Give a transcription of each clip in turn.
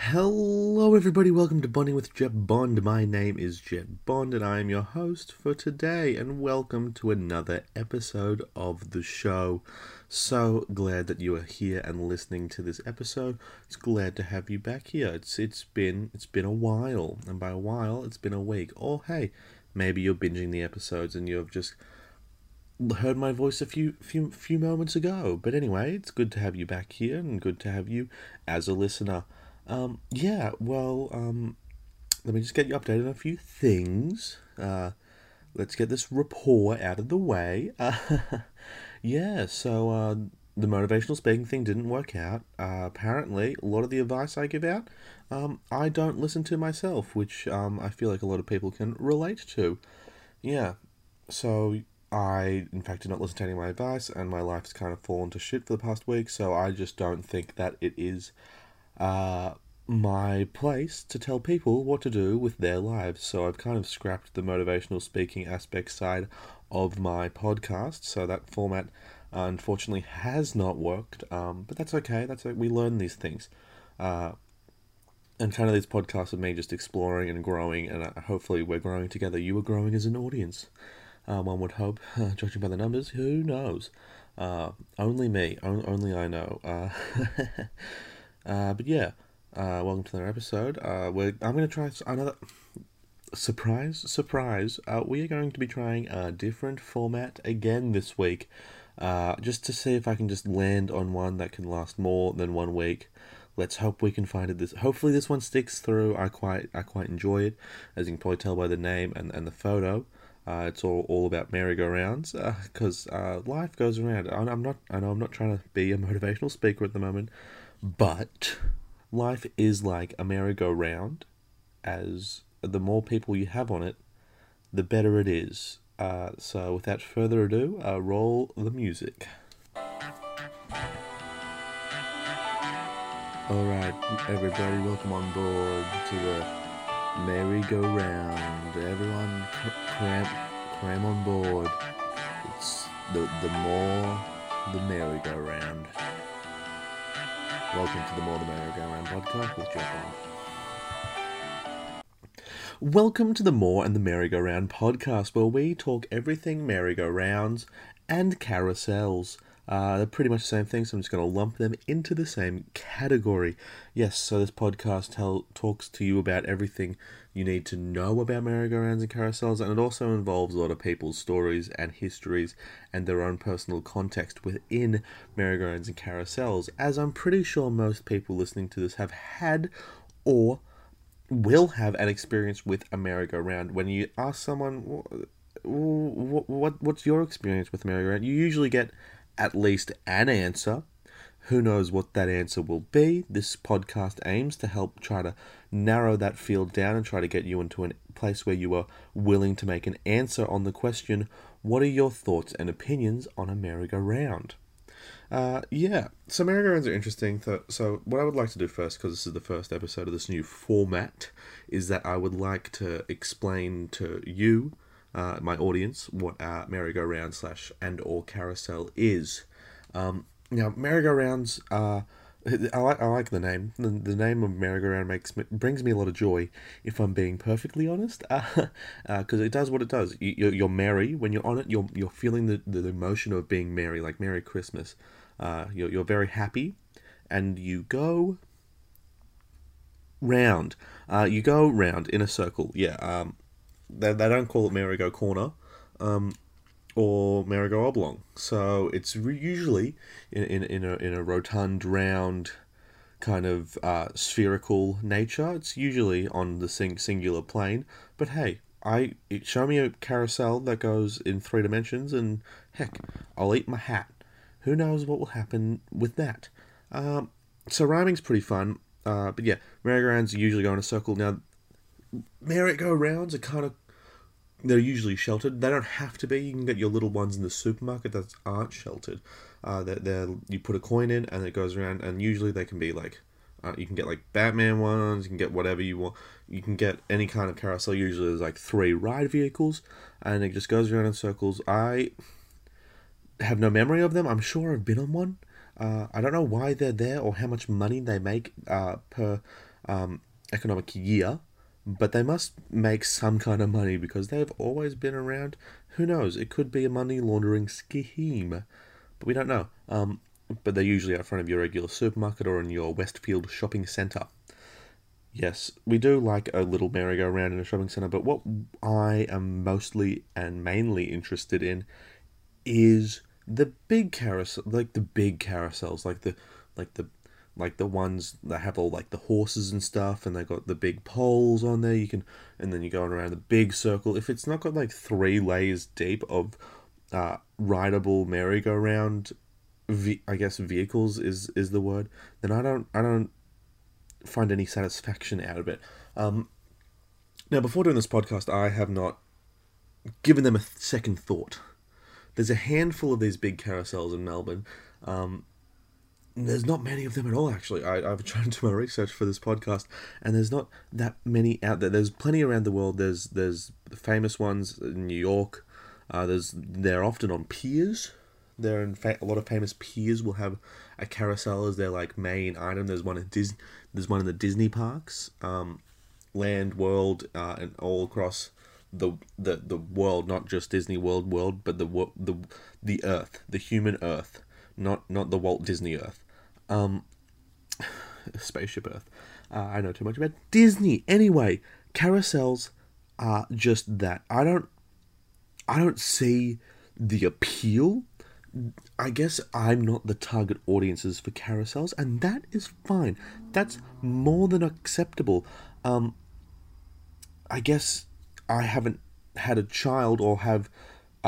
Hello, everybody. Welcome to Bonding with Jet Bond. My name is Jet Bond, and I am your host for today. And welcome to another episode of the show. So glad that you are here and listening to this episode. It's glad to have you back here. It's it's been it's been a while, and by a while, it's been a week. Or hey, maybe you're binging the episodes and you've just heard my voice a few few few moments ago. But anyway, it's good to have you back here and good to have you as a listener. Um, yeah, well, um, let me just get you updated on a few things. Uh, let's get this rapport out of the way. Uh, yeah, so uh, the motivational speaking thing didn't work out. Uh, apparently, a lot of the advice I give out, um, I don't listen to myself, which um, I feel like a lot of people can relate to. Yeah, so I, in fact, did not listen to any of my advice, and my life's kind of fallen to shit for the past week, so I just don't think that it is uh, my place to tell people what to do with their lives. So I've kind of scrapped the motivational speaking aspect side of my podcast. So that format, uh, unfortunately, has not worked. Um, but that's okay. That's like we learn these things. Uh, and kind of these podcasts of me just exploring and growing, and uh, hopefully we're growing together. You are growing as an audience. Uh, one would hope, judging by the numbers. Who knows? Only me. On- only I know. Uh, but yeah, uh, welcome to another episode. Uh, we're, I'm going to try another surprise. Surprise! Uh, we are going to be trying a different format again this week, uh, just to see if I can just land on one that can last more than one week. Let's hope we can find it. This hopefully this one sticks through. I quite I quite enjoy it, as you can probably tell by the name and, and the photo. Uh, it's all, all about merry-go-rounds because uh, uh, life goes around. I'm not I know I'm not trying to be a motivational speaker at the moment, but life is like a merry-go-round, as the more people you have on it, the better it is. Uh, so without further ado, uh, roll the music. Alright, everybody, welcome on board to the merry-go-round. Everyone cr- cram, cram on board. It's the, the more, the merry-go-round. Welcome to the More the Merry-Go-Round podcast with Jet Bond. Welcome to the More and the Merry-Go-Round podcast, where we talk everything merry-go-rounds and carousels. Uh, they're pretty much the same thing, so I'm just going to lump them into the same category. Yes, so this podcast tell, talks to you about everything you need to know about merry-go-rounds and carousels, and it also involves a lot of people's stories and histories and their own personal context within merry-go-rounds and carousels, as I'm pretty sure most people listening to this have had or will have an experience with a merry-go-round. When you ask someone, what, what what's your experience with merry-go-round, you usually get at least an answer. Who knows what that answer will be? This podcast aims to help try to narrow that field down and try to get you into a place where you are willing to make an answer on the question what are your thoughts and opinions on a merry-go-round? Uh, yeah, so merry-go-rounds are interesting. So, so what I would like to do first, because this is the first episode of this new format, is that I would like to explain to you uh, my audience what uh, merry-go-round slash and or carousel is. Um, now, merry-go-rounds are. I like I like the name. The, the name of merry-go-round makes me, brings me a lot of joy, if I'm being perfectly honest, because uh, it does what it does. You, you're, you're merry when you're on it. You're you're feeling the, the emotion of being merry, like Merry Christmas. Uh, you're you're very happy, and you go round. Uh, you go round in a circle. Yeah. Um, they, they don't call it merry-go corner um, or merry-go oblong. So it's re- usually in, in, in, a, in a rotund, round kind of uh, spherical nature. It's usually on the sing- singular plane. But hey, I it, show me a carousel that goes in three dimensions, and heck, I'll eat my hat. Who knows what will happen with that? Um, so rhyming's pretty fun. Uh, but yeah, merry-go-rounds usually go in a circle. Now, merry-go-rounds are kind of they're usually sheltered. They don't have to be. You can get your little ones in the supermarket that aren't sheltered. Uh, they're, they're, you put a coin in and it goes around, and usually they can be like, uh, you can get like Batman ones, you can get whatever you want. You can get any kind of carousel. Usually there's like three ride vehicles, and it just goes around in circles. I have no memory of them. I'm sure I've been on one. Uh, I don't know why they're there or how much money they make uh, per um, economic year, but they must make some kind of money because they've always been around. Who knows? It could be a money laundering scheme, but we don't know. Um, but they're usually out front of your regular supermarket or in your Westfield shopping centre. Yes, we do like a little merry-go-round in a shopping centre, but what I am mostly and mainly interested in is the big carousel, like the big carousels, like the like the like the ones that have all like the horses and stuff, and they got the big poles on there. You can, and then you're going around the big circle. If it's not got like three layers deep of uh, rideable merry-go-round, I guess vehicles is is the word. Then I don't I don't find any satisfaction out of it. Um, now, before doing this podcast, I have not given them a second thought. There's a handful of these big carousels in Melbourne. Um, there's not many of them at all, actually. I, I've tried to do my research for this podcast, and there's not that many out there. There's plenty around the world. There's there's famous ones in New York. Uh, there's they're often on piers. They're in fact a lot of famous piers will have a carousel as their like main item. There's one in Disney. There's one in the Disney parks, um, Land World, uh, and all across the the the world, not just Disney World world, but the the the Earth, the human Earth, not not the Walt Disney Earth, um, spaceship Earth. Uh, I know too much about Disney. Anyway, carousels are just that. I don't I don't see the appeal I guess I'm not the target audiences for carousels, and that is fine. That's more than acceptable. Um, I guess I haven't had a child or have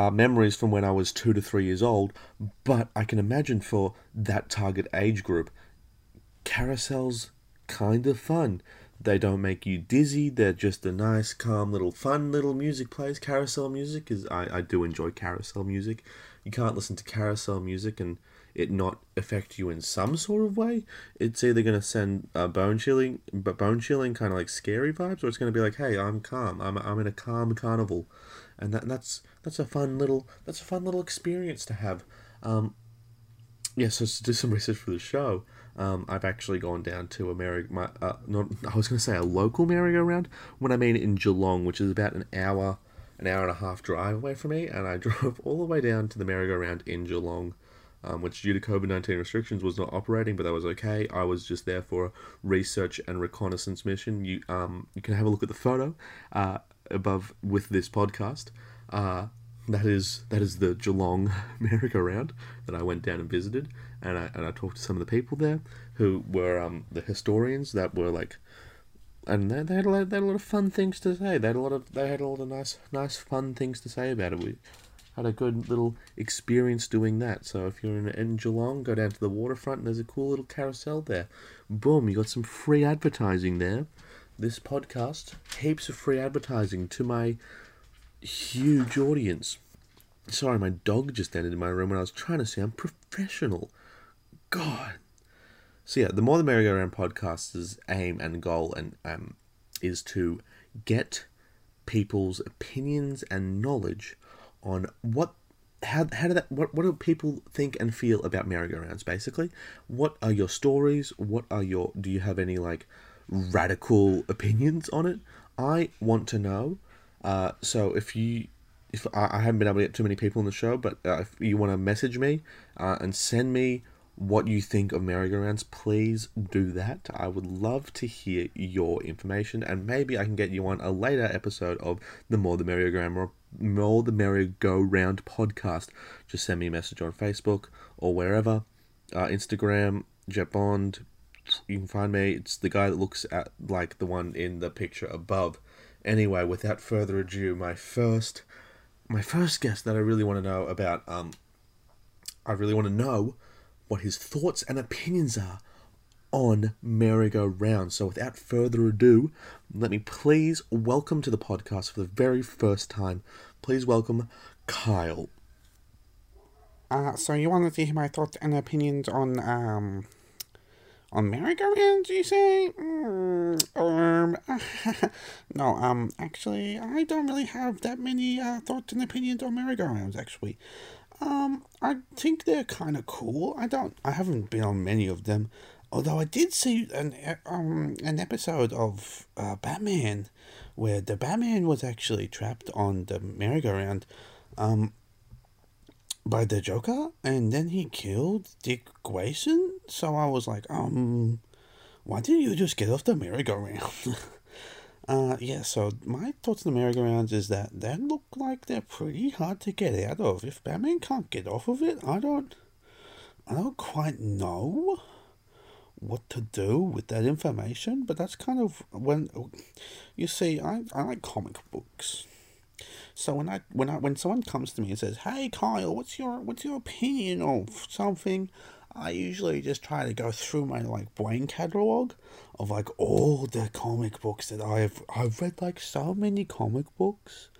uh, memories from when I was two to three years old, but I can imagine for that target age group, carousels kind of fun. They don't make you dizzy. They're just a nice, calm little, fun little music plays. Carousel music is I, I do enjoy carousel music you can't listen to carousel music and it not affect you in some sort of way. It's either to send uh, bone chilling, but bone chilling kind of like scary vibes, or it's to be like, hey, I'm calm. I'm, I'm in a calm carnival, and that that's that's a fun little that's a fun little experience to have. Um, yeah, so to do some research for the show, um, I've actually gone down to a merry, my, uh, not I was going to say a local merry-go-round when I mean in Geelong, which is about an hour an hour and a half drive away from me, and I drove all the way down to the merry-go-round in Geelong, um, which due to COVID 19 restrictions was not operating, but that was okay. I was just there for a research and reconnaissance mission. You, um, you can have a look at the photo uh, above with this podcast. Uh, that is that is the Geelong merry-go-round that I went down and visited, and I and I talked to some of the people there who were um, the historians that were like and they, they, had a lot, they had a lot of fun things to say. They had a lot of they had a lot of nice nice fun things to say about it. We had a good little experience doing that. So if you're in, in Geelong, go down to the waterfront. and There's a cool little carousel there. Boom! You got some free advertising there. This podcast, heaps of free advertising to my huge audience. Sorry, my dog just entered my room when I was trying to sound professional. God, so yeah, the More the Merry-Go-Round podcast's aim and goal and um, is to get people's opinions and knowledge on what how, how do that what, what do people think and feel about merry-go-rounds basically what are your stories what are your do you have any like radical opinions on it i want to know uh, so if you if I, I haven't been able to get too many people on the show but uh, if you want to message me uh, and send me what you think of merry-go-rounds, please do that. I would love to hear your information, and maybe I can get you on a later episode of the More the Merry-Go-Round or More the Merry-Go-Round podcast. Just send me a message on Facebook or wherever, uh, Instagram, Jet Bond. You can find me. It's the guy that looks at like the one in the picture above. Anyway, without further ado, my first, my first guest that I really want to know about. Um, I really want to know what his thoughts and opinions are on merry-go-round. So without further ado, let me please welcome to the podcast for the very first time. Please welcome Kyle. Uh, so you wanted to hear my thoughts and opinions on um on merry-go-rounds, you say? Mm, um, no, um, actually, I don't really have that many uh, thoughts and opinions on merry-go-rounds, actually. Um, I think they're kind of cool. I don't. I haven't been on many of them. Although I did see an um an episode of uh, Batman where the Batman was actually trapped on the merry-go-round um by the Joker and then he killed Dick Grayson. So I was like, um why didn't you just get off the merry-go-round? uh yeah, so my thoughts on the merry-go-rounds is that they look like they're pretty hard to get out of. If Batman can't get off of it, I don't I don't quite know what to do with that information, but that's kind of when you see I, I like comic books. So when I when I when someone comes to me and says, "Hey Kyle, what's your what's your opinion of something?" I usually just try to go through my like brain catalog of like all the comic books that I've I've read like so many comic books.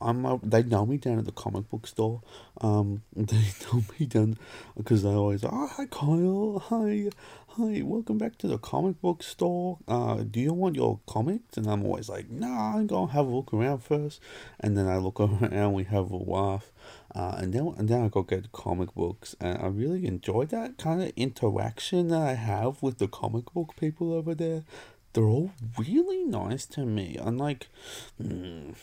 I'm they know me down at the comic book store. Um, they know me down because they always oh hi Kyle hi hi welcome back to the comic book store. Uh, do you want your comics? And I'm always like nah I'm gonna have a look around first, and then I look around we have a laugh. Uh, and then and then I go get comic books, and I really enjoy that kind of interaction that I have with the comic book people over there. They're all really nice to me. Unlike, mm,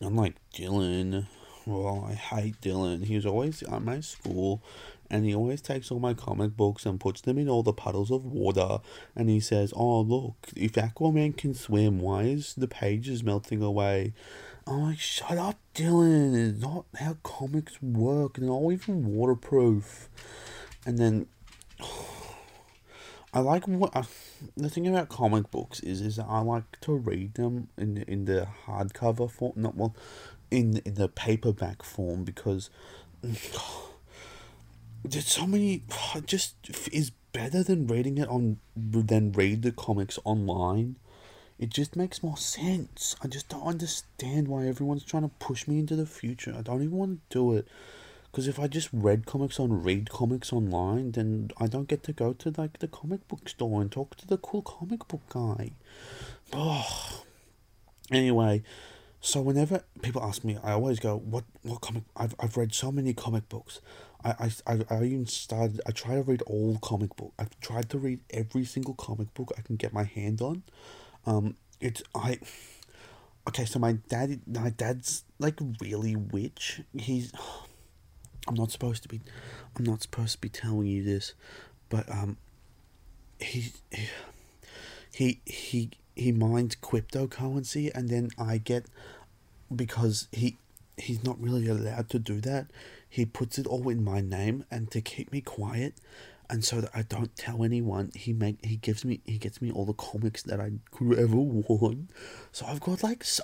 unlike Dylan. Well, I hate Dylan. He was always at my school, and he always takes all my comic books and puts them in all the puddles of water. And he says, "Oh look, if Aquaman can swim, why is the pages melting away?" I'm like, shut up, Dylan. It's not how comics work. They're not even waterproof. And then, I like what uh, the thing about comic books is is that I like to read them in in the hardcover form, not well, in in the paperback form because there's so many. Just is better than reading it on than read the comics online it just makes more sense. I just don't understand why everyone's trying to push me into the future. I don't even want to do it. Because if I just read comics on Read Comics Online, then I don't get to go to like the comic book store and talk to the cool comic book guy. Oh. Anyway, so whenever people ask me, I always go, "What what comic?" I've I've read so many comic books. I, I, I, even started. I try to read all comic book. I've tried to read every single comic book I can get my hand on. Um, it's I. Okay, so my dad, my dad's like really witch. He's. I'm not supposed to be. I'm not supposed to be telling you this, but um. He. He he he mines cryptocurrency, and then I get because he he's not really allowed to do that. He puts it all in my name, and to keep me quiet, and so that I don't tell anyone, he make he gives me he gets me all the comics that I could ever want. So I've got like so,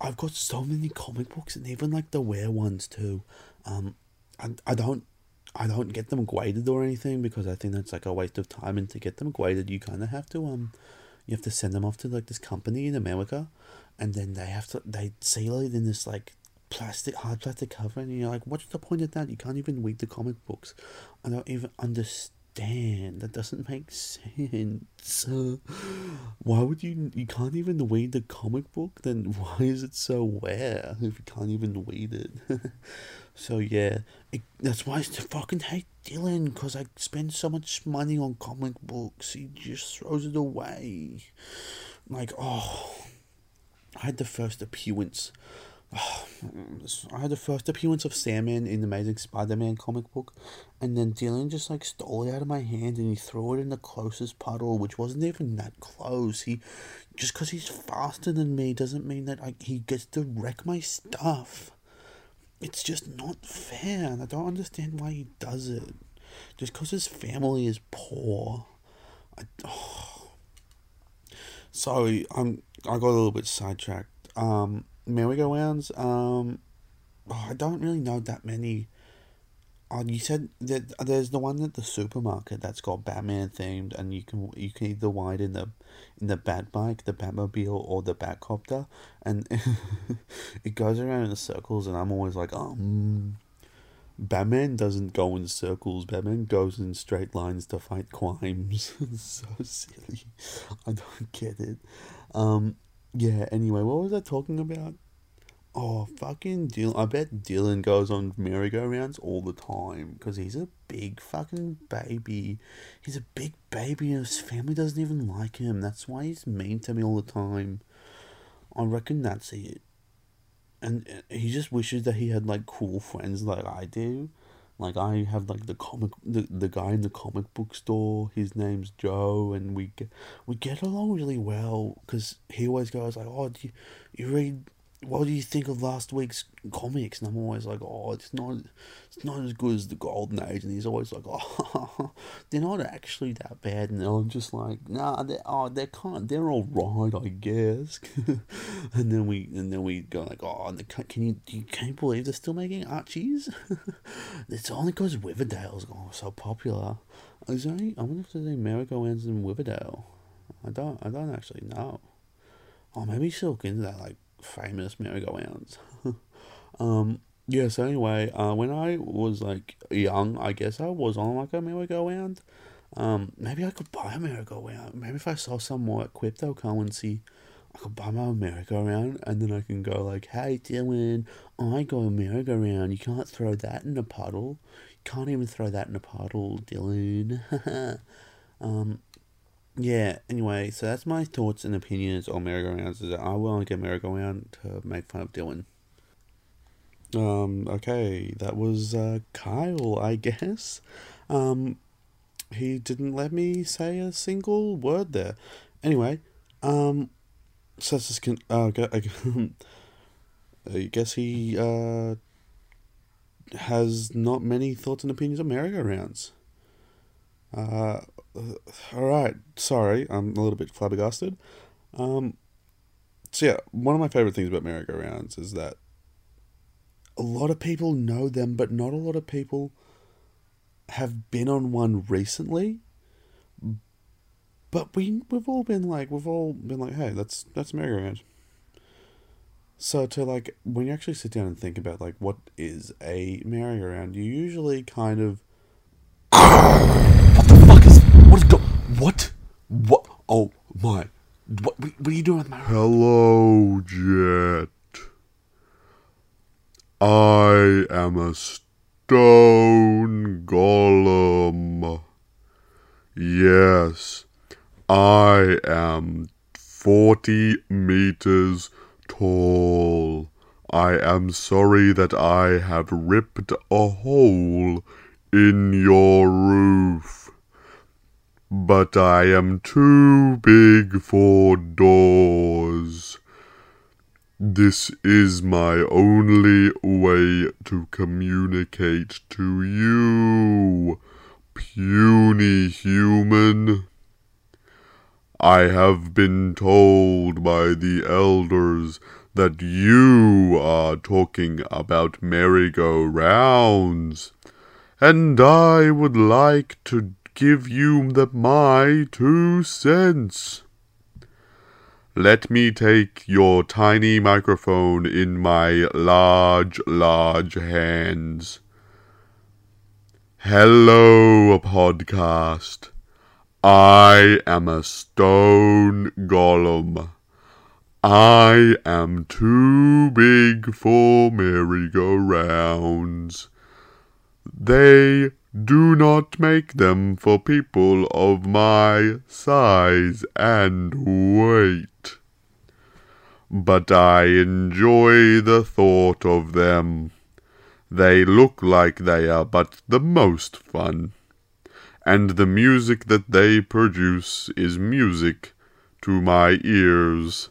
I've got so many comic books and even like the rare ones too. Um, and I don't I don't get them graded or anything because I think that's like a waste of time. And to get them graded, you kind of have to um, you have to send them off to like this company in America, and then they have to they seal it in this like plastic hard plastic cover and you're like what's the point of that you can't even read the comic books i don't even understand that doesn't make sense. Uh, why would you you can't even read the comic book? Then why is it so rare if you can't even read it? So yeah it, that's why i fucking hate dylan because i spend so much money on comic books. He just throws it away. Like oh i had the first appearance I had the first appearance of Sandman in the Amazing Spider-Man comic book, and then Dylan just like stole it out of my hand and he threw it in the closest puddle, which wasn't even that close. He, just because he's faster than me doesn't mean that like he gets to wreck my stuff. It's just not fair, and I don't understand why he does it. Just because his family is poor. I, oh. Sorry, I'm I got a little bit sidetracked. Um merry-go-rounds. Um, oh, I don't really know that many. Oh, you said that there's the one at the supermarket that's got Batman themed, and you can you can either ride in the in the Bat bike, the Batmobile, or the Batcopter, and it goes around in circles, and I'm always like, um, Batman doesn't go in circles. Batman goes in straight lines to fight crimes. so silly. I don't get it. Um, yeah, anyway, what was I talking about? Oh, fucking Dylan. I bet Dylan goes on merry-go-rounds all the time because he's a big fucking baby. He's a big baby and his family doesn't even like him. That's why he's mean to me all the time. I reckon that's it. And uh, he just wishes that he had like cool friends like I do. Like I have like the comic the, the guy in the comic book store. His name's Joe, and we get we get along really well because he always goes like, "Oh, do you, you read what do you think of last week's comics? And I'm always like, oh, it's not, it's not as good as the Golden Age. And he's always like, oh, they're not actually that bad. And I'm just like, nah, they oh, they can't, they're all right, I guess. and then we, and then we go like, oh, and the, can you, you can you believe they're still making Archies? it's only because Riverdale's oh, so popular. Is there any, I wonder if there's any merry-go-rounds in Riverdale. I don't, I don't actually know. Oh, maybe she'll into that, like famous merry-go-rounds. um, yeah, so anyway, uh, when I was like young, I guess I was on like a merry-go-round. Um, maybe I could buy a merry-go-round. Maybe if I saw some more at cryptocurrency, I could buy my merry-go-round and then I can go like, hey Dylan, I got a merry-go-round. You can't throw that in a puddle. You can't even throw that in a puddle, Dylan. um, yeah, anyway, so that's my thoughts and opinions on merry-go-rounds. Is that I will only get merry-go-round to make fun of Dylan. Um, okay, that was uh, Kyle, I guess. Um, he didn't let me say a single word there. Anyway, um, so that's just con- uh, I guess he uh, has not many thoughts and opinions on merry-go-rounds. Uh, all right, sorry, I'm a little bit flabbergasted. Um, so yeah, one of my favorite things about merry-go-rounds is that a lot of people know them, but not a lot of people have been on one recently. But we we've all been like we've all been like, hey, that's that's merry-go-round. So to like when you actually sit down and think about like what is a merry-go-round, you usually kind of? What? What? Oh my! What? What are you doing with my? Hello, Jet. I am a stone golem. Yes, I am forty meters tall. I am sorry that I have ripped a hole in your roof but I am too big for doors. This is my only way to communicate to you, puny human. I have been told by the elders that you are talking about merry-go-rounds, and I would like to give you the my two cents. Let me take your tiny microphone in my large, large hands. Hello, podcast. I am a stone golem. I am too big for merry-go-rounds. They do not make them for people of my size and weight. But I enjoy the thought of them. They look like they are but the most fun. And the music that they produce is music to my ears.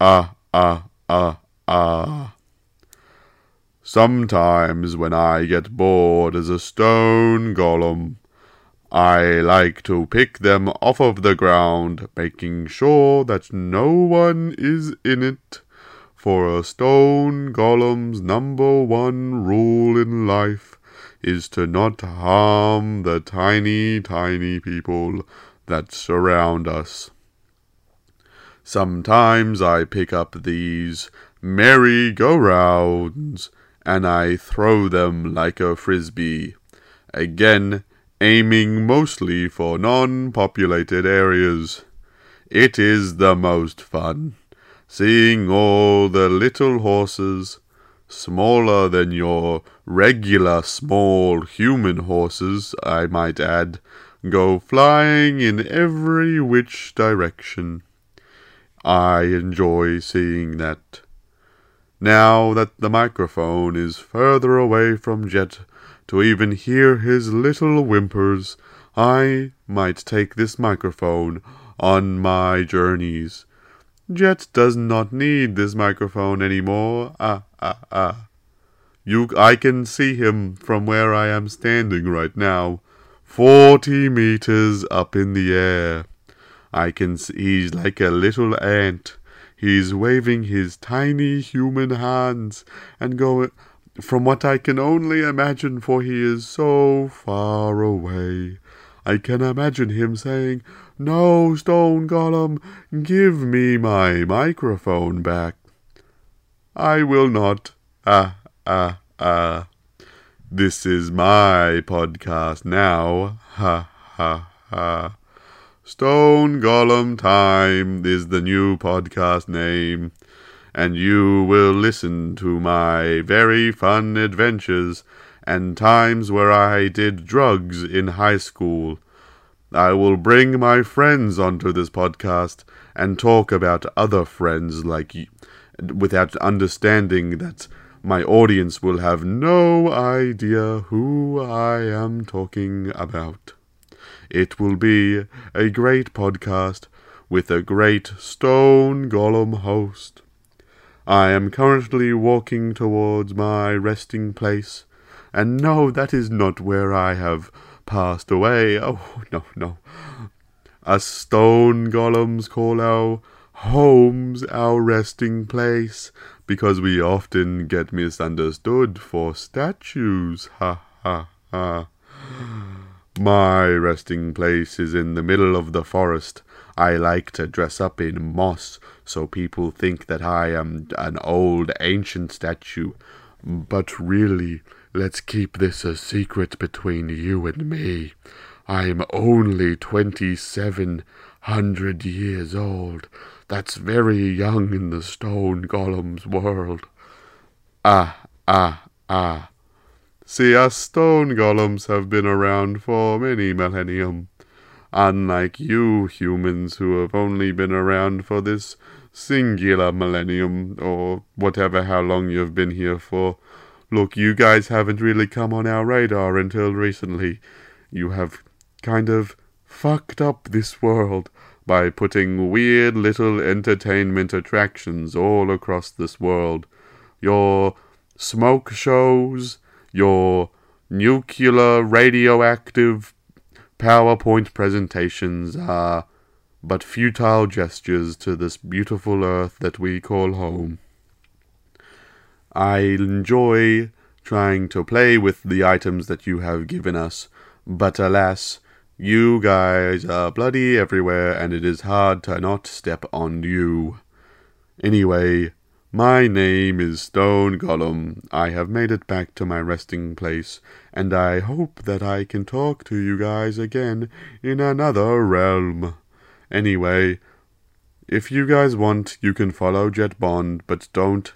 Ah, ah, ah, ah. Sometimes when I get bored as a stone golem, I like to pick them off of the ground, making sure that no one is in it. For a stone golem's number one rule in life is to not harm the tiny, tiny people that surround us. Sometimes I pick up these merry-go-rounds and I throw them like a frisbee, again aiming mostly for non populated areas. It is the most fun. seeing all the little horses, smaller than your regular small human horses, I might add, go flying in every which direction. I enjoy seeing that. Now that the microphone is further away from Jet to even hear his little whimpers, I might take this microphone on my journeys. Jet does not need this microphone anymore. Ah, ah, ah. You, I can see him from where I am standing right now, forty meters up in the air. I can see he's like a little ant. He's waving his tiny human hands and going, from what I can only imagine, for he is so far away. I can imagine him saying, No, Stone Golem, give me my microphone back. I will not. Ah, ah, ah. This is my podcast now. Ha, ha, ha. Stone Golem Time is the new podcast name, and you will listen to my very fun adventures and times where I did drugs in high school. I will bring my friends onto this podcast and talk about other friends like you, without understanding that my audience will have no idea who I am talking about. It will be a great podcast with a great stone golem host. I am currently walking towards my resting place, and no, that is not where I have passed away. Oh, no, no. Us stone golems call our homes our resting place, because we often get misunderstood for statues. Ha, ha, ha. My resting place is in the middle of the forest. I like to dress up in moss so people think that I am an old ancient statue. But really, let's keep this a secret between you and me. I am only twenty seven hundred years old. That's very young in the stone golem's world. Ah, ah, ah. See, us stone golems have been around for many millennium, unlike you humans who have only been around for this singular millennium, or whatever how long you've been here for. Look, you guys haven't really come on our radar until recently. You have kind of fucked up this world by putting weird little entertainment attractions all across this world. Your smoke shows, your nuclear radioactive PowerPoint presentations are but futile gestures to this beautiful earth that we call home. I enjoy trying to play with the items that you have given us, but alas, you guys are bloody everywhere and it is hard to not step on you. Anyway, my name is Stone Golem. I have made it back to my resting place, and I hope that I can talk to you guys again in another realm. Anyway, if you guys want, you can follow Jet Bond, but don't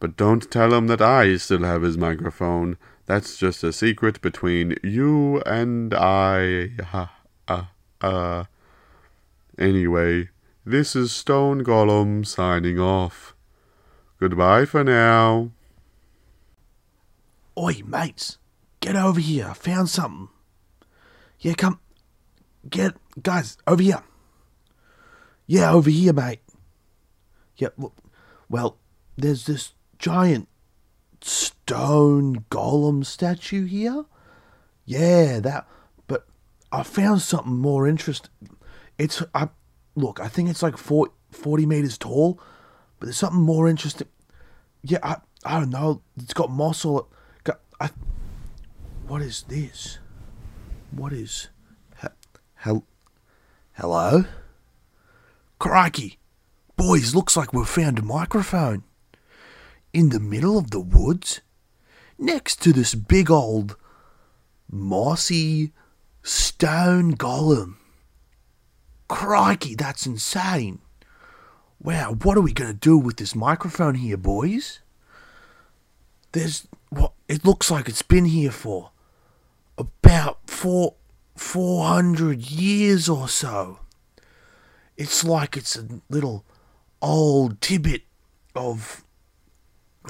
but don't tell him that I still have his microphone. That's just a secret between you and I. Ha ha ha. Anyway, this is Stone Golem signing off. Goodbye for now. Oi, mates, get over here. I found something. Yeah, come. Get, guys, over here. Yeah, over here, mate. Yeah, look. Well, there's this giant stone golem statue here. Yeah, that. But I found something more interesting. It's I look. I think it's like 40, 40 meters tall, but there's something more interesting. Yeah, I I don't know. It's got moss all. Got, I, what is this? What is? Hel, hello? Crikey, boys! Looks like we've found a microphone in the middle of the woods, next to this big old mossy stone golem. Crikey, that's insane. Wow, what are we going to do with this microphone here, boys? There's what it looks like it's been here for about four four hundred years or so. It's like it's a little old tidbit of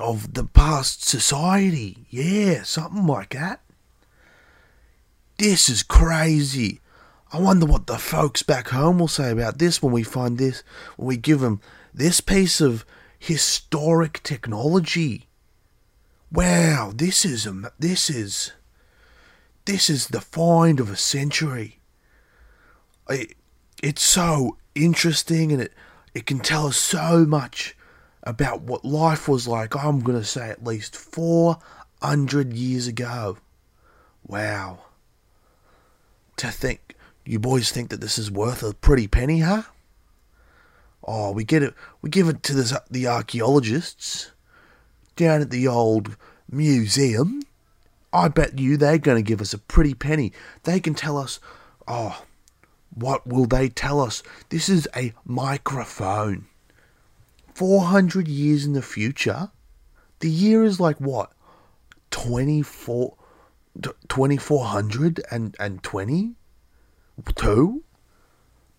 of the past society. Yeah, something like that. This is crazy. I wonder what the folks back home will say about this when we find this, when we give them this piece of historic technology. Wow, this is a, this is this is the find of a century. It, it's so interesting and it it can tell us so much about what life was like. I'm going to say at least 400 years ago. Wow. To think you boys think that this is worth a pretty penny, huh? Oh, we get it. We give it to the, the archaeologists down at the old museum. I bet you they're going to give us a pretty penny. They can tell us, oh, what will they tell us? This is a microphone. 400 years in the future, the year is like what? 24, 2420? Two?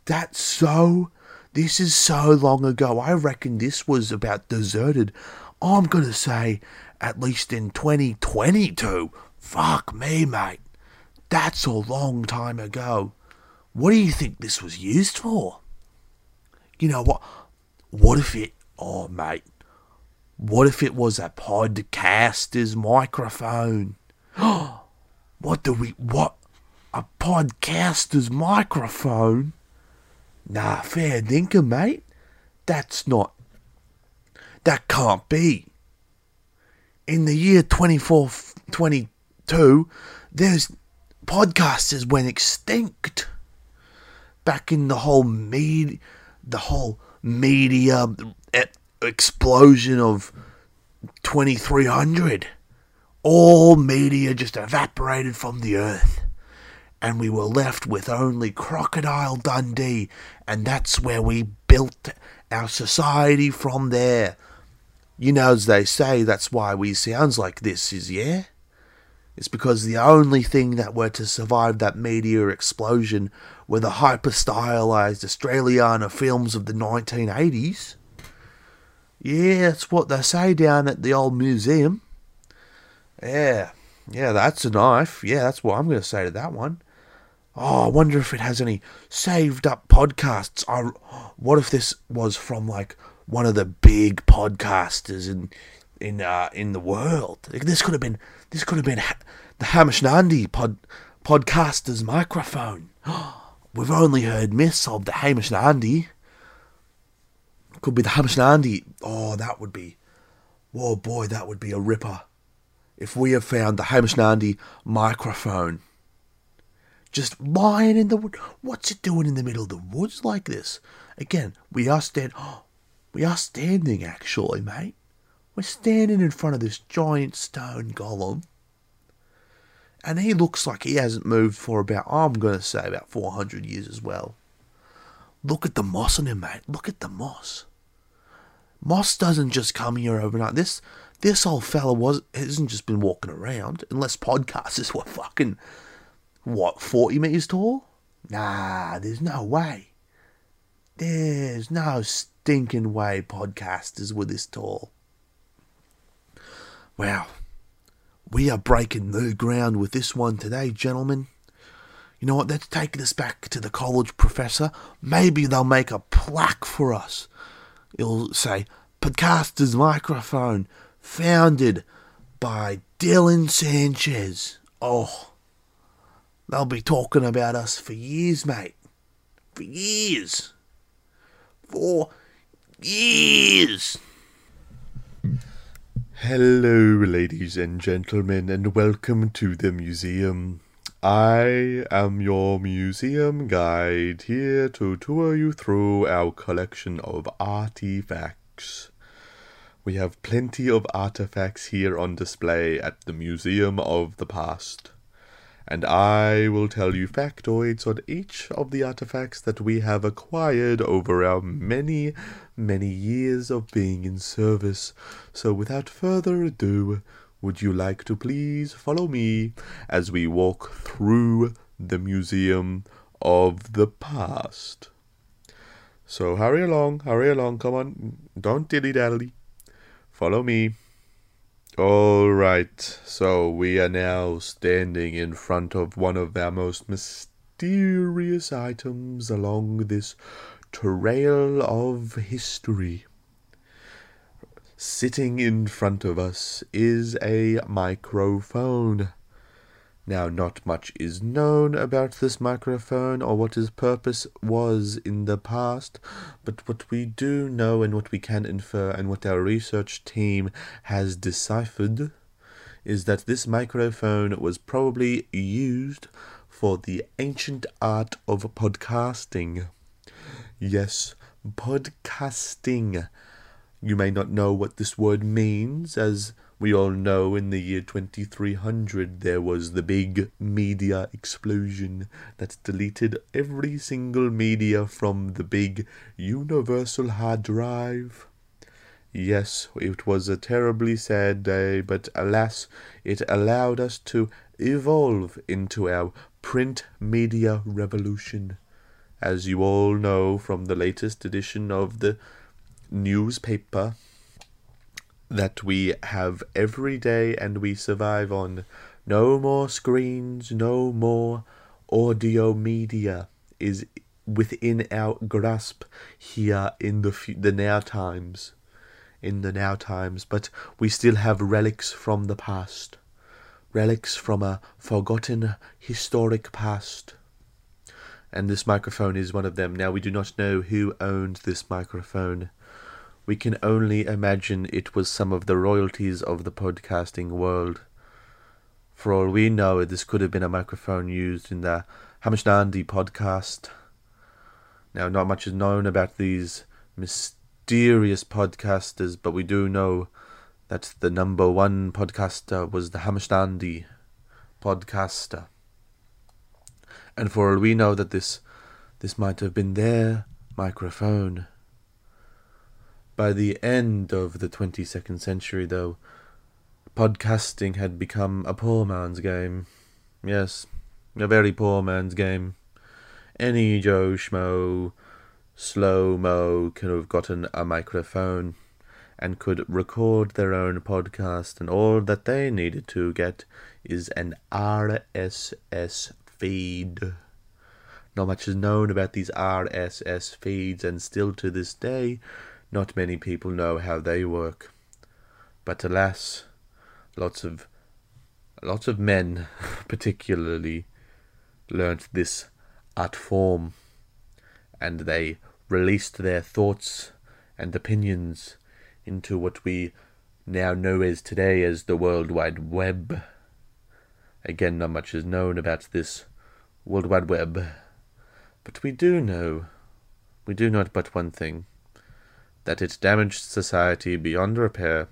That's so. This is so long ago. I reckon this was about deserted. I'm going to say at least in 2022. Fuck me, mate. That's a long time ago. What do you think this was used for? You know what? What if it. Oh, mate. What if it was a podcaster's microphone? what do we. What? A podcaster's microphone? Nah, fair dinkum, mate. That's not. That can't be. In the year 2422, there's podcasters went extinct. Back in the whole med, the whole media e- explosion of 2300, all media just evaporated from the earth and we were left with only Crocodile Dundee, and that's where we built our society from there. You know, as they say, that's why we sounds like this, is yeah? It's because the only thing that were to survive that meteor explosion were the hyper stylized Australiana films of the 1980s. Yeah, that's what they say down at the old museum. Yeah, yeah, that's a knife. Yeah, that's what I'm going to say to that one. Oh, I wonder if it has any saved up podcasts. I, what if this was from like one of the big podcasters in in uh, in the world? This could have been this could have been ha- the Hamish and Andy pod podcaster's microphone. We've only heard myths of the Hamish and Andy. Could be the Hamish and Andy. Oh, that would be. Oh boy, that would be a ripper. If we have found the Hamish and Andy microphone just lying in the wood. What's it doing in the middle of the woods like this? Again, we are stand. we are standing actually, mate. We're standing in front of this giant stone golem, and he looks like he hasn't moved for about. I'm going to say about 400 years as well. Look at the moss on him, mate. Look at the moss. Moss doesn't just come here overnight. This this old fella was hasn't just been walking around, unless podcasters were fucking what, 40 metres tall? Nah, there's no way. There's no stinking way podcasters were this tall. Wow. We are breaking new ground with this one today, gentlemen. You know what? Let's take this back to the college professor. Maybe they'll make a plaque for us. It'll say, Podcaster's Microphone, founded by Dylan Sanchez. Oh, They'll be talking about us for years, mate. For years. For years. Hello, ladies and gentlemen, and welcome to the museum. I am your museum guide here to tour you through our collection of artifacts. We have plenty of artifacts here on display at the Museum of the Past and I will tell you factoids on each of the artifacts that we have acquired over our many, many years of being in service. So, without further ado, would you like to please follow me as we walk through the Museum of the Past? So, hurry along, hurry along, come on, don't dilly dally. Follow me. All right, so we are now standing in front of one of our most mysterious items along this trail of history. Sitting in front of us is a microphone. Now, not much is known about this microphone or what its purpose was in the past, but what we do know and what we can infer and what our research team has deciphered is that this microphone was probably used for the ancient art of podcasting. Yes, podcasting. You may not know what this word means, as we all know in the year 2300 there was the big media explosion that deleted every single media from the big universal hard drive. Yes, it was a terribly sad day, but alas, it allowed us to evolve into our print media revolution. As you all know from the latest edition of the newspaper, that we have every day and we survive on. No more screens, no more audio media is within our grasp here in the f- the now times in the now times but we still have relics from the past relics from a forgotten historic past. And this microphone is one of them. Now we do not know who owned this microphone we can only imagine it was some of the royalties of the podcasting world. For all we know, this could have been a microphone used in the Hamish and Andy podcast. Now, not much is known about these mysterious podcasters, but we do know that the number one podcaster was the Hamish and Andy podcaster. And for all we know, that this this might have been their microphone. By the end of the 22nd century, though, podcasting had become a poor man's game. Yes, a very poor man's game. Any Joe Schmo, slow mo could have gotten a microphone and could record their own podcast, and all that they needed to get is an RSS feed. Not much is known about these RSS feeds, and still to this day, not many people know how they work. But alas, lots of lots of men particularly learnt this art form and they released their thoughts and opinions into what we now know as today as the World Wide Web. Again, not much is known about this World Wide Web, but we do know, we do know but one thing that it damaged society beyond repair,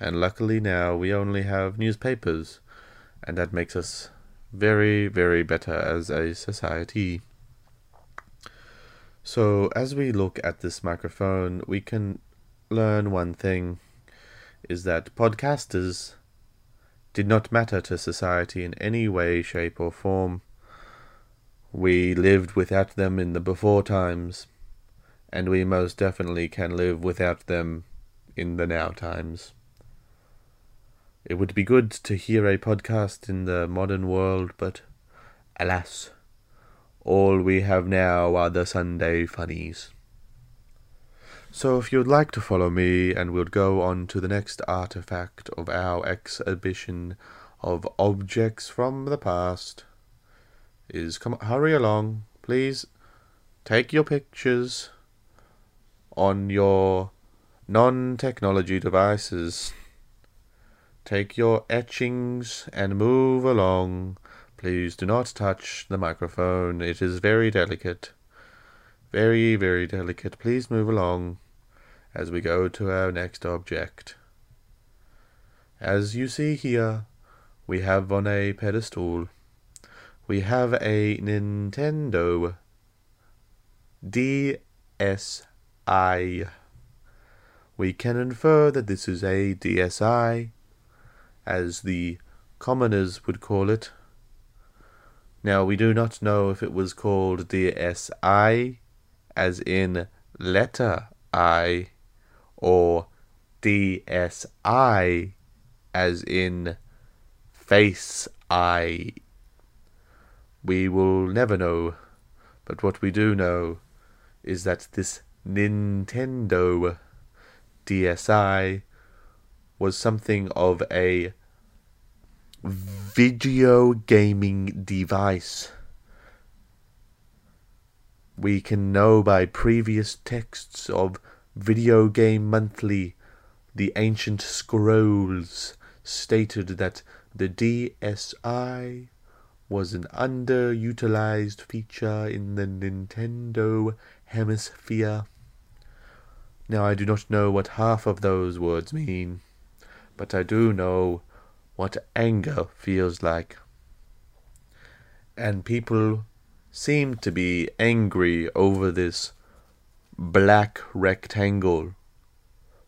and luckily now we only have newspapers, and that makes us very, very better as a society. So, as we look at this microphone, we can learn one thing is that podcasters did not matter to society in any way, shape, or form. We lived without them in the before times, and we most definitely can live without them in the now times. It would be good to hear a podcast in the modern world, but alas, all we have now are the Sunday funnies. So, if you'd like to follow me, and we'll go on to the next artifact of our exhibition of objects from the past, is come hurry along, please. Take your pictures on your non technology devices. Take your etchings and move along. Please do not touch the microphone. It is very delicate. Very, very delicate. Please move along as we go to our next object. As you see here, we have on a pedestal we have a Nintendo DSi. We can infer that this is a DSi, as the commoners would call it. Now, we do not know if it was called DSi, as in letter I, or DSI, as in face I. We will never know, but what we do know is that this Nintendo DSi was something of a video gaming device. We can know by previous texts of Video Game Monthly, the ancient scrolls stated that the DSi was an underutilized feature in the Nintendo hemisphere. Now, I do not know what half of those words mean, but I do know what anger feels like. And people seem to be angry over this black rectangle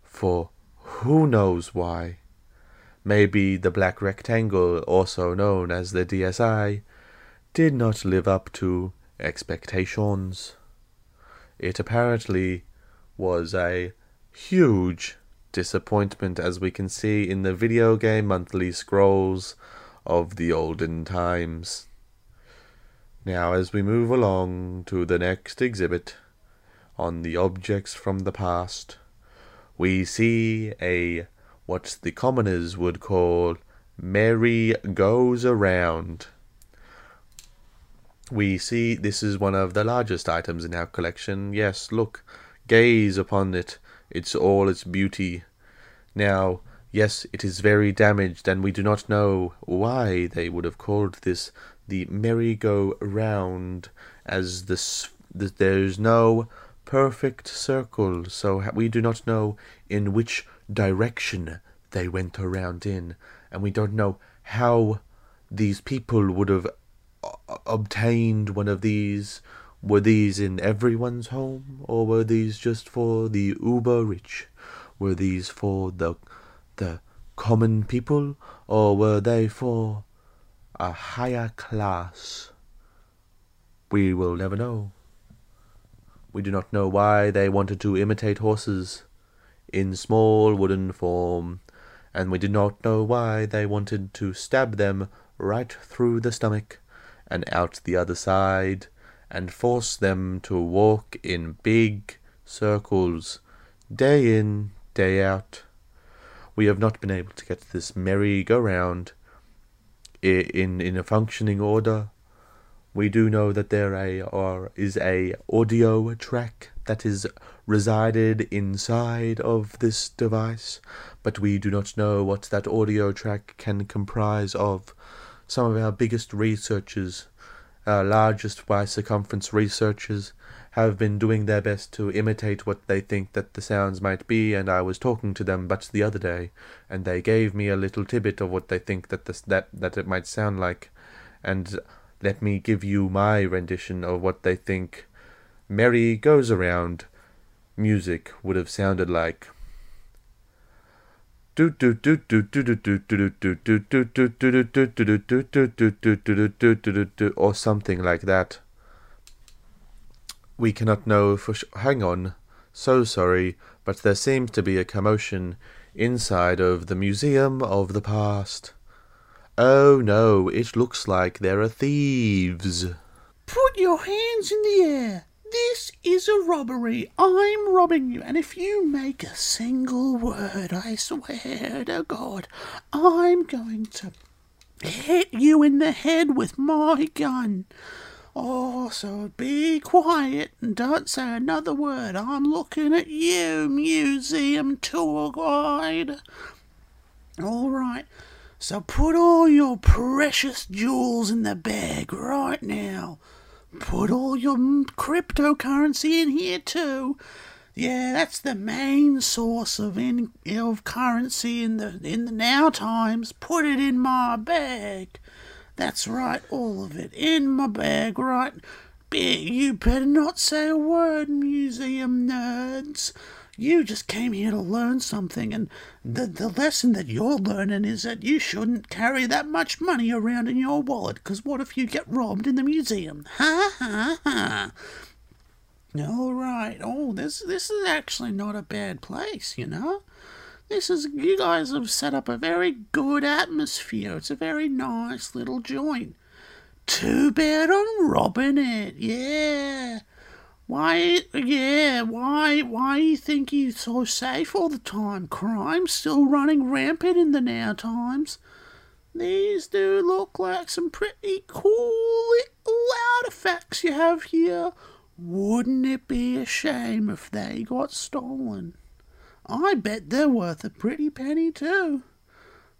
for who knows why. Maybe the black rectangle, also known as the DSi, did not live up to expectations. It apparently was a huge disappointment, as we can see in the video game monthly scrolls of the olden times. Now, as we move along to the next exhibit on the objects from the past, we see a what the commoners would call merry goes around. We see this is one of the largest items in our collection. Yes, look, gaze upon it. It's all its beauty. Now, yes, it is very damaged, and we do not know why they would have called this the merry-go-round, as the, the there's no perfect circle, so we do not know in which direction they went around in, and we don't know how these people would have obtained one of these. Were these in everyone's home, or were these just for the uber rich? Were these for the the common people, or were they for a higher class? We will never know. We do not know why they wanted to imitate horses in small wooden form, and we do not know why they wanted to stab them right through the stomach and out the other side, and force them to walk in big circles, day in, day out. We have not been able to get this merry-go-round in in a functioning order. We do know that there a or is a audio track that is resided inside of this device, but we do not know what that audio track can comprise of. Some of our biggest researchers, our largest by circumference researchers, have been doing their best to imitate what they think that the sounds might be, and I was talking to them but the other day, and they gave me a little tidbit of what they think that this, that that it might sound like, and let me give you my rendition of what they think Merry Goes Around music would have sounded like or something like that. We cannot know for hang on. So sorry, but there seems to be a commotion inside of the Museum of the Past. Oh no, it looks like there are thieves. Put your hands in the air. This is a robbery. I'm robbing you, and if you make a single word, I swear to God, I'm going to hit you in the head with my gun. Oh, so be quiet and don't say another word. I'm looking at you, museum tour guide. All right, so put all your precious jewels in the bag right now. Put all your cryptocurrency in here too. Yeah, that's the main source of in, of currency in the in the now times. Put it in my bag. That's right, all of it. In my bag, right? You better not say a word, museum nerds. You just came here to learn something, and the, the lesson that you're learning is that you shouldn't carry that much money around in your wallet, because what if you get robbed in the museum? Ha ha ha. All right. Oh, this this is actually not a bad place, you know. This is you guys have set up a very good atmosphere. It's a very nice little joint. Too bad I'm robbing it. Yeah. Why? Yeah. Why? Why you think you're so safe all the time? Crime's still running rampant in the now times. These do look like some pretty cool little artifacts you have here. Wouldn't it be a shame if they got stolen? I bet they're worth a pretty penny too.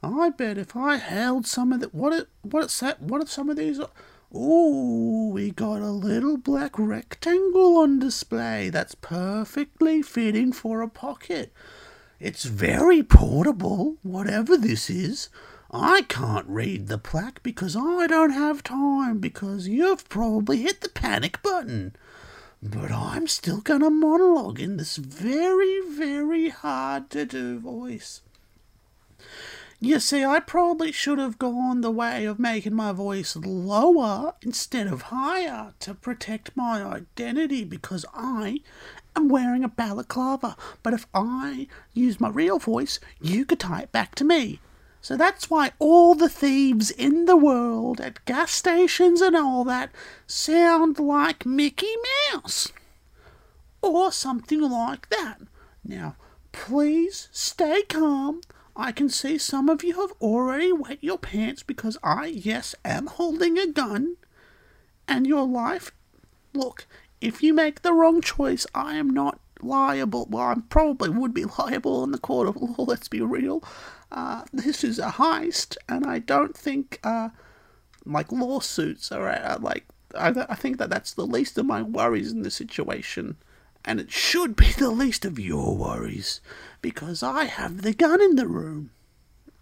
I bet if I held some of the what it what that what if some of these Ooh, we got a little black rectangle on display that's perfectly fitting for a pocket. It's very portable, whatever this is. I can't read the plaque because I don't have time because you've probably hit the panic button. But I'm still going to monologue in this very, very hard to do voice. You see, I probably should have gone the way of making my voice lower instead of higher to protect my identity because I am wearing a balaclava. But if I use my real voice, you could tie it back to me. So that's why all the thieves in the world at gas stations and all that sound like Mickey Mouse. Or something like that. Now, please stay calm. I can see some of you have already wet your pants because I, yes, am holding a gun. And your life. Look, if you make the wrong choice, I am not liable. Well, I probably would be liable in the court of law, let's be real. Uh, this is a heist, and I don't think, uh, like, lawsuits are, uh, like, I, I think that that's the least of my worries in this situation. And it should be the least of your worries, because I have the gun in the room.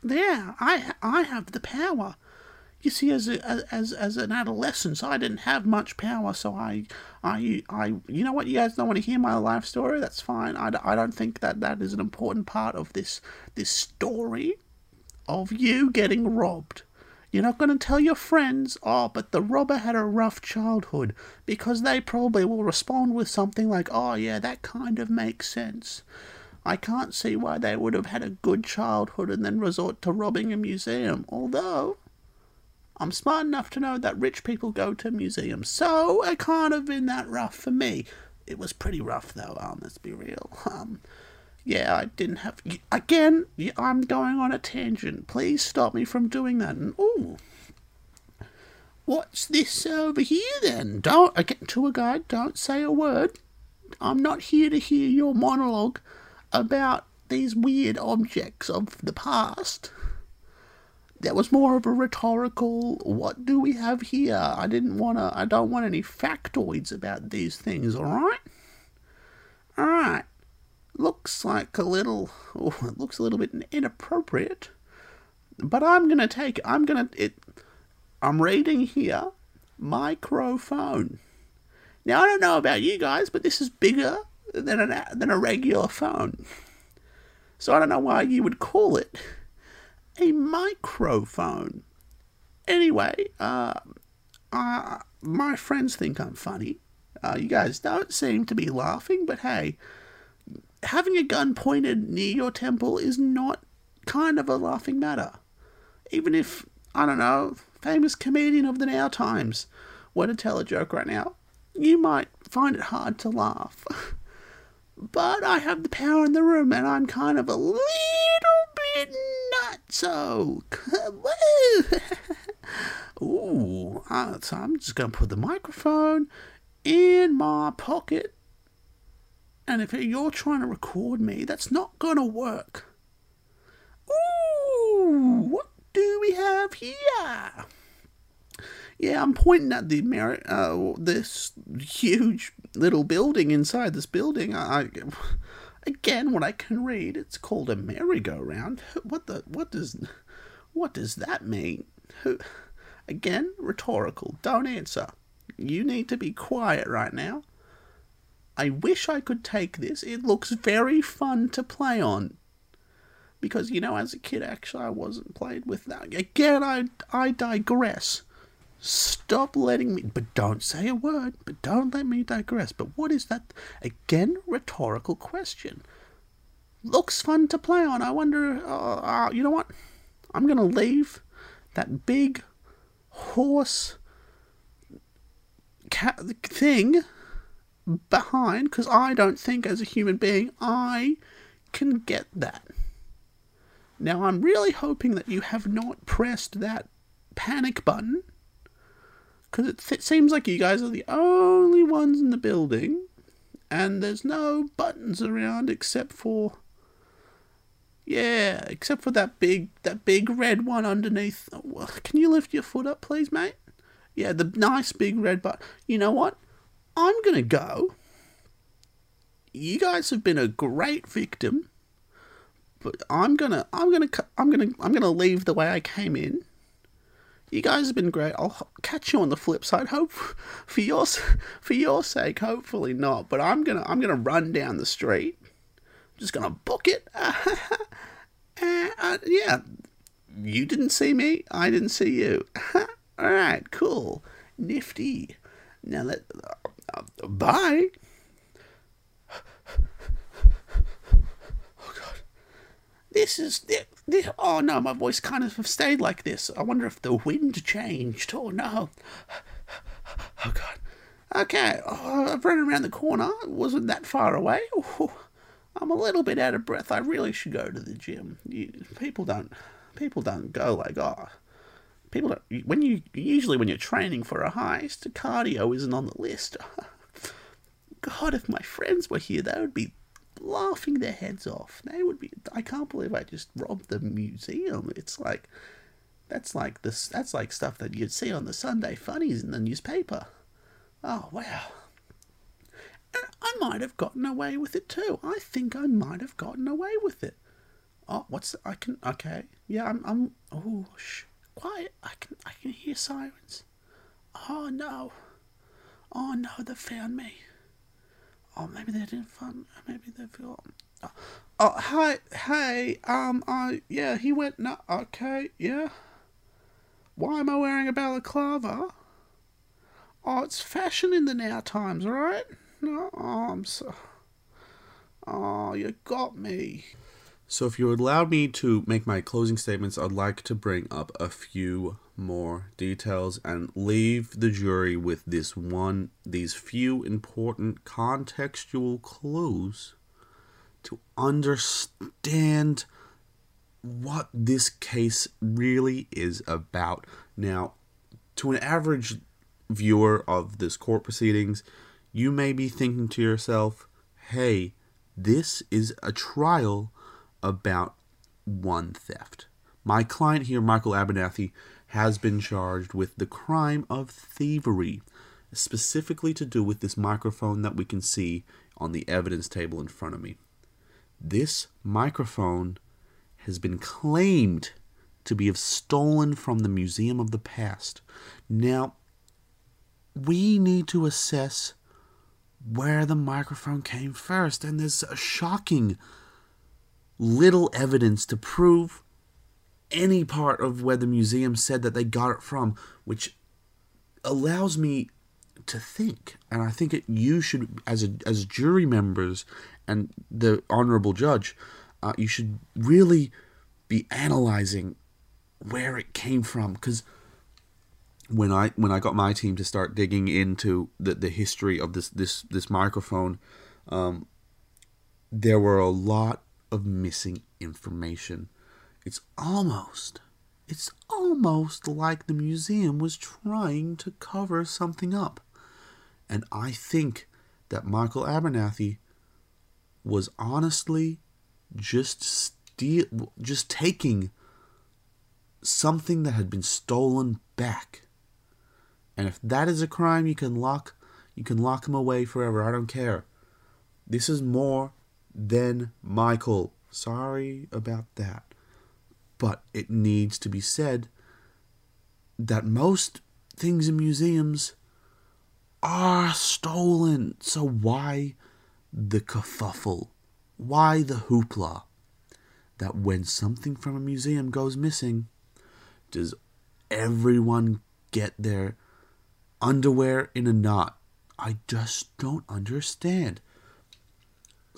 There, I, I have the power. You see, as a, as as an adolescent, I didn't have much power, so I, I, I, you know what? You guys don't want to hear my life story. That's fine. I, I don't think that that is an important part of this this story of you getting robbed. You're not going to tell your friends, oh, but the robber had a rough childhood, because they probably will respond with something like, oh, yeah, that kind of makes sense. I can't see why they would have had a good childhood and then resort to robbing a museum, although I'm smart enough to know that rich people go to museums, so it can't have been that rough for me. It was pretty rough, though, um, let's be real. Um, yeah, I didn't have. Again, I'm going on a tangent. Please stop me from doing that. And, ooh. What's this over here then? Don't, again, tour guide, don't say a word. I'm not here to hear your monologue about these weird objects of the past. That was more of a rhetorical, what do we have here? I didn't want to, I don't want any factoids about these things, alright? Alright. Looks like a little, oh, it looks a little bit inappropriate. But I'm gonna take, I'm gonna, it, I'm reading here, microphone. Now, I don't know about you guys, but this is bigger than, an, than a regular phone. So I don't know why you would call it a microphone. Anyway, uh, uh, my friends think I'm funny. Uh, you guys don't seem to be laughing, but hey, having a gun pointed near your temple is not kind of a laughing matter. Even if, I don't know, famous comedian of the now times were to tell a joke right now, you might find it hard to laugh. but I have the power in the room and I'm kind of a little bit nutso. Ooh, uh, so I'm just going to put the microphone in my pocket. And if you're trying to record me, that's not going to work. Ooh, what do we have here? Yeah, I'm pointing at the Ameri- uh, this huge little building inside this building. I, again, what I can read, it's called a merry-go-round. What the? What does? What does that mean? Who? Again, rhetorical. Don't answer. You need to be quiet right now. I wish I could take this. It looks very fun to play on. Because, you know, as a kid, actually, I wasn't played with that. Again, I, I digress. Stop letting me. But don't say a word. But don't let me digress. But what is that? Again, rhetorical question. Looks fun to play on. I wonder. Uh, uh, you know what? I'm going to leave that big horse cat thing behind because I don't think as a human being I can get that. Now I'm really hoping that you have not pressed that panic button because it th- seems like you guys are the only ones in the building and there's no buttons around except for yeah, except for that big that big red one underneath. Can you lift your foot up, please, mate? Yeah, the nice big red button. You know what? I'm gonna go. You guys have been a great victim, but I'm gonna I'm gonna I'm gonna I'm gonna leave the way I came in. You guys have been great. I'll catch you on the flip side. Hope for your for your sake. Hopefully not. But I'm gonna I'm gonna run down the street. I'm just gonna book it. uh, yeah, you didn't see me. I didn't see you. All right, cool, nifty. Now let uh, uh, bye. Oh God, this is oh no, my voice kind of stayed like this. I wonder if the wind changed. Oh no. Oh God. Okay, oh, I've run around the corner. It wasn't that far away. Oh, I'm a little bit out of breath. I really should go to the gym. You, people don't, people don't go like oh, people don't. When you usually when you're training for a heist, cardio isn't on the list. God, if my friends were here, they would be laughing their heads off. They would be. I can't believe I just robbed the museum. It's like that's like this. That's like stuff that you'd see on the Sunday funnies in the newspaper. Oh wow. And I might have gotten away with it too. I think I might have gotten away with it. Oh, what's I can okay. Yeah, I'm I'm oh shh. Quiet. I can I can hear sirens. Oh no. Oh no, they found me. Oh, maybe they didn't find. Maybe they feel. Oh, oh, hi, hey, um, I, yeah, he went, no, okay, yeah. Why am I wearing a balaclava? Oh, it's fashion in the now times, right? No, oh, I'm so. Oh, you got me. So, if you would allow me to make my closing statements, I'd like to bring up a few more details and leave the jury with this one, these few important contextual clues to understand what this case really is about. Now, to an average viewer of this court proceedings, you may be thinking to yourself, hey, this is a trial about one theft. My client here, Michael Abernathy, has been charged with the crime of thievery, specifically to do with this microphone that we can see on the evidence table in front of me. This microphone has been claimed to be of stolen from the Museum of the Past. Now, we need to assess where the microphone came first, and there's a shocking little evidence to prove any part of where the museum said that they got it from, which allows me to think, and I think it, you should, as a, as jury members and the honorable judge, uh, you should really be analyzing where it came from, because when I when I got my team to start digging into the, the history of this this this microphone, um, there were a lot of missing information. It's almost it's almost like the museum was trying to cover something up. And I think that Michael Abernathy was honestly just steal just taking something that had been stolen back. And if that is a crime, you can lock you can lock him away forever. I don't care. This is more than Michael. Sorry about that. But it needs to be said that most things in museums are stolen. So why the kerfuffle? Why the hoopla? That when something from a museum goes missing, does everyone get their underwear in a knot? I just don't understand.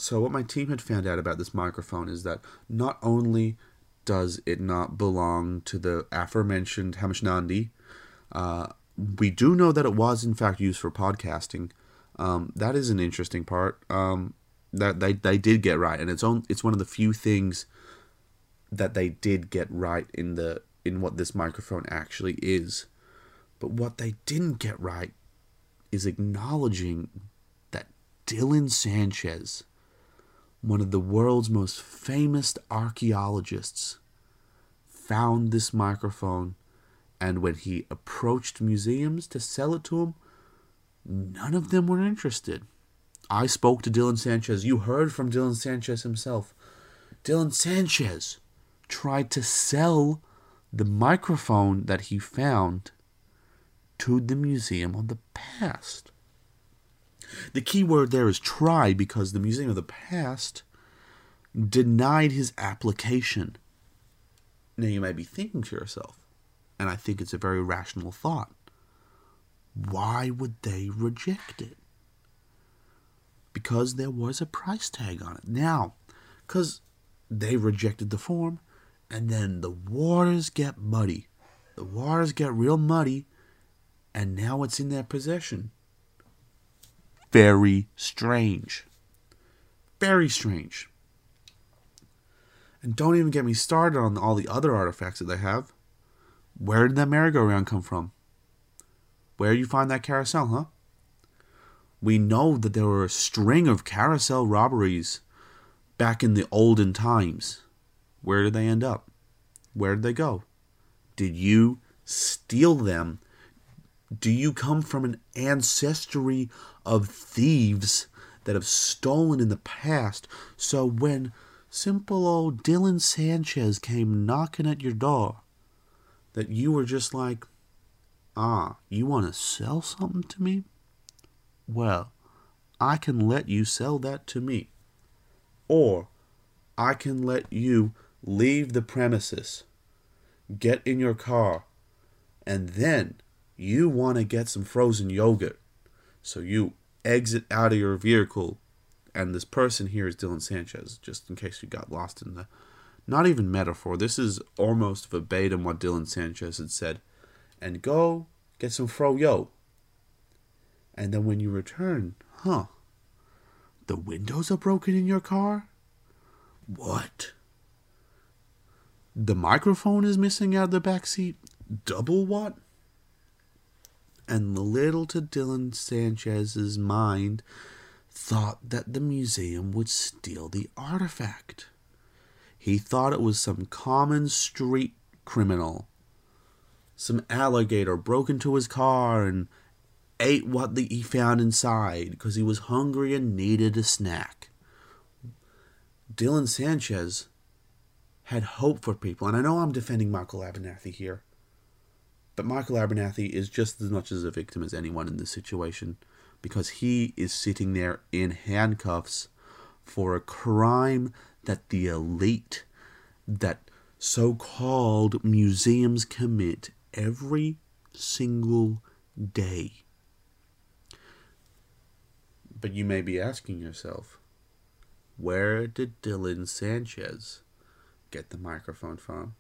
So, what my team had found out about this microphone is that not only does it not belong to the aforementioned Hamish and Andy, uh, we do know that it was in fact used for podcasting. Um, that is an interesting part. Um, that they, they did get right, and it's on it's one of the few things that they did get right in the in what this microphone actually is. But what they didn't get right is acknowledging that Dylan Sanchez, one of the world's most famous archaeologists, found this microphone, and when he approached museums to sell it to them, none of them were interested. I spoke to Dylan Sanchez. You heard from Dylan Sanchez himself. Dylan Sanchez tried to sell the microphone that he found to the Museum of the Past. The key word there is try because the Museum of the Past denied his application. Now you may be thinking to yourself, and I think it's a very rational thought, why would they reject it? Because there was a price tag on it. Now, because they rejected the form, and then the waters get muddy. The waters get real muddy, and now it's in their possession. Very strange. Very strange. And don't even get me started on all the other artifacts that they have. Where did that merry-go-round come from? Where you find that carousel, huh? We know that there were a string of carousel robberies back in the olden times. Where did they end up? Where did they go? Did you steal them? Do you come from an ancestry of thieves that have stolen in the past? So when simple old Dylan Sanchez came knocking at your door, that you were just like, ah, you want to sell something to me? Well, I can let you sell that to me. Or I can let you leave the premises, get in your car, and then you want to get some frozen yogurt. So you exit out of your vehicle, and this person here is Dylan Sanchez, just in case you got lost in the not even metaphor. This is almost verbatim what Dylan Sanchez had said. And go get some fro yo. And then when you return, huh? The windows are broken in your car? What? The microphone is missing out of the back seat? Double what? And little to Dylan Sanchez's mind thought that the museum would steal the artifact. He thought it was some common street criminal. Some alligator broke into his car and ate what the, he found inside because he was hungry and needed a snack. Dylan Sanchez had hope for people, and I know I'm defending Michael Abernathy here, but Michael Abernathy is just as much as a victim as anyone in this situation because he is sitting there in handcuffs for a crime that the elite, that so called museums commit every single day. But you may be asking yourself, where did Dylan Sanchez get the microphone from?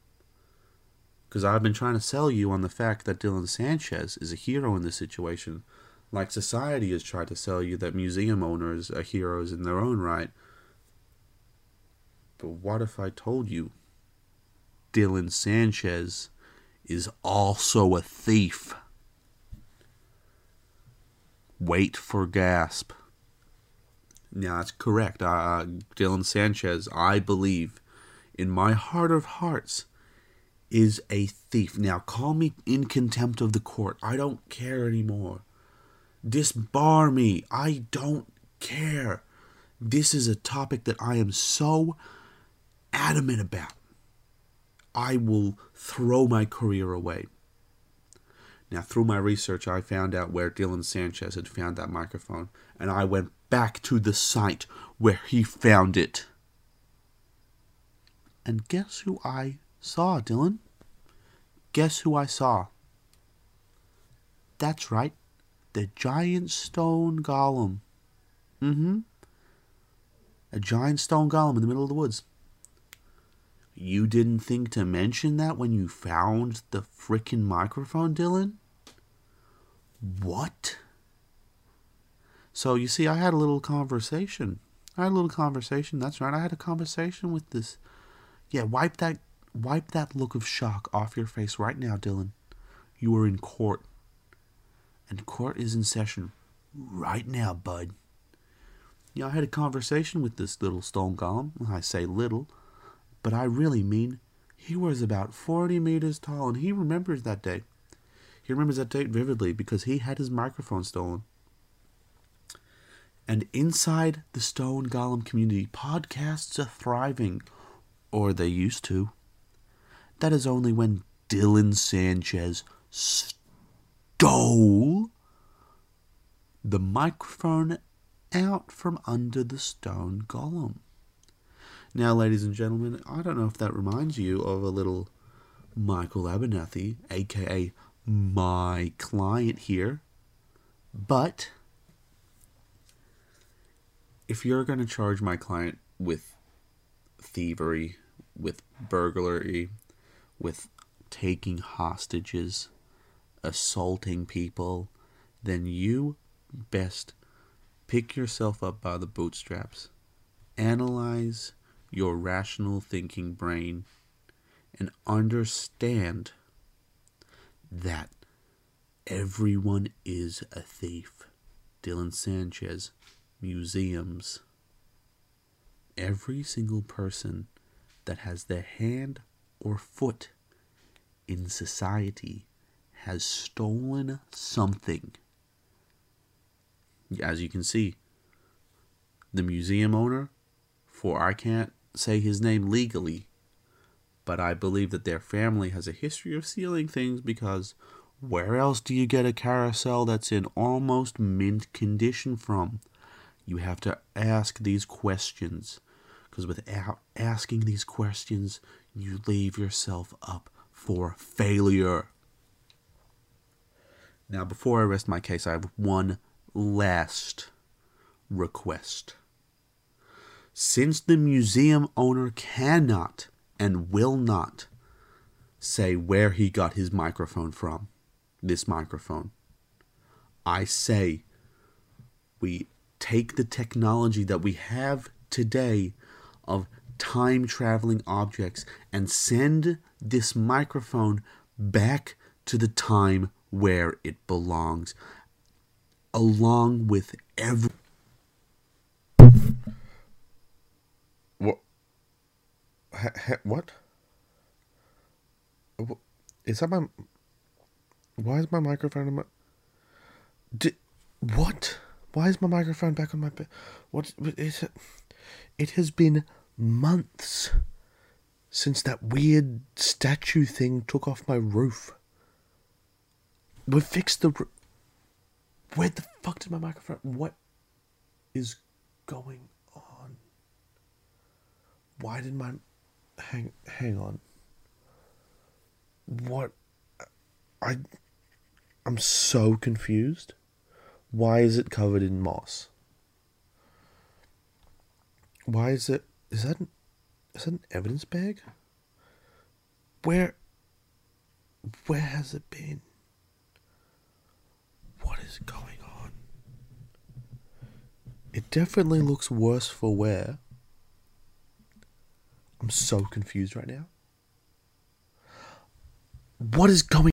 Because I've been trying to sell you on the fact that Dylan Sanchez is a hero in this situation, like society has tried to sell you that museum owners are heroes in their own right. But what if I told you Dylan Sanchez is also a thief? Wait for gasp. Now, that's correct. Uh, Dylan Sanchez, I believe, in my heart of hearts, is a thief. Now, call me in contempt of the court. I don't care anymore. Disbar me. I don't care. This is a topic that I am so adamant about. I will throw my career away. Now, through my research, I found out where Dylan Sanchez had found that microphone, and I went back to the site where he found it. And guess who I saw, Dylan? Guess who I saw? That's right, the giant stone golem. Mm hmm. A giant stone golem in the middle of the woods. You didn't think to mention that when you found the frickin' microphone, Dylan? What? So you see, I had a little conversation. I had a little conversation. That's right. I had a conversation with this. Yeah, wipe that, wipe that look of shock off your face right now, Dylan. You are in court, and court is in session right now, bud. Yeah, I had a conversation with this little stone golem. I say little, but I really mean he was about 40 meters tall, and he remembers that day. He remembers that date vividly because he had his microphone stolen. And inside the Stone Golem community, podcasts are thriving, or they used to. That is only when Dylan Sanchez stole the microphone out from under the Stone Golem. Now, ladies and gentlemen, I don't know if that reminds you of a little Michael Abernathy, aka my client here, but if you're going to charge my client with thievery, with burglary, with taking hostages, assaulting people, then you best pick yourself up by the bootstraps, analyze your rational thinking brain, and understand that everyone is a thief. Dylan Sanchez, museums. Every single person that has their hand or foot in society has stolen something. As you can see, the museum owner, for I can't say his name legally, but I believe that their family has a history of stealing things because where else do you get a carousel that's in almost mint condition from? You have to ask these questions because without asking these questions, you leave yourself up for failure. Now, before I rest my case, I have one last request. Since the museum owner cannot and will not say where he got his microphone from, this microphone, I say we take the technology that we have today of time traveling objects and send this microphone back to the time where it belongs, along with every. What? Ha, ha, what? Wh- Is that my? Why is my microphone in my? Di- what? Why is my microphone back on my bed? What is it? It has been months since that weird statue thing took off my roof. We fixed the. roo- Where the fuck did my microphone? What is going on? Why did my hang hang on? What I I'm so confused. Why is it covered in moss? Why is it is that an, is that an evidence bag? Where where has it been? What is going on? It definitely looks worse for wear. I'm so confused right now. What is going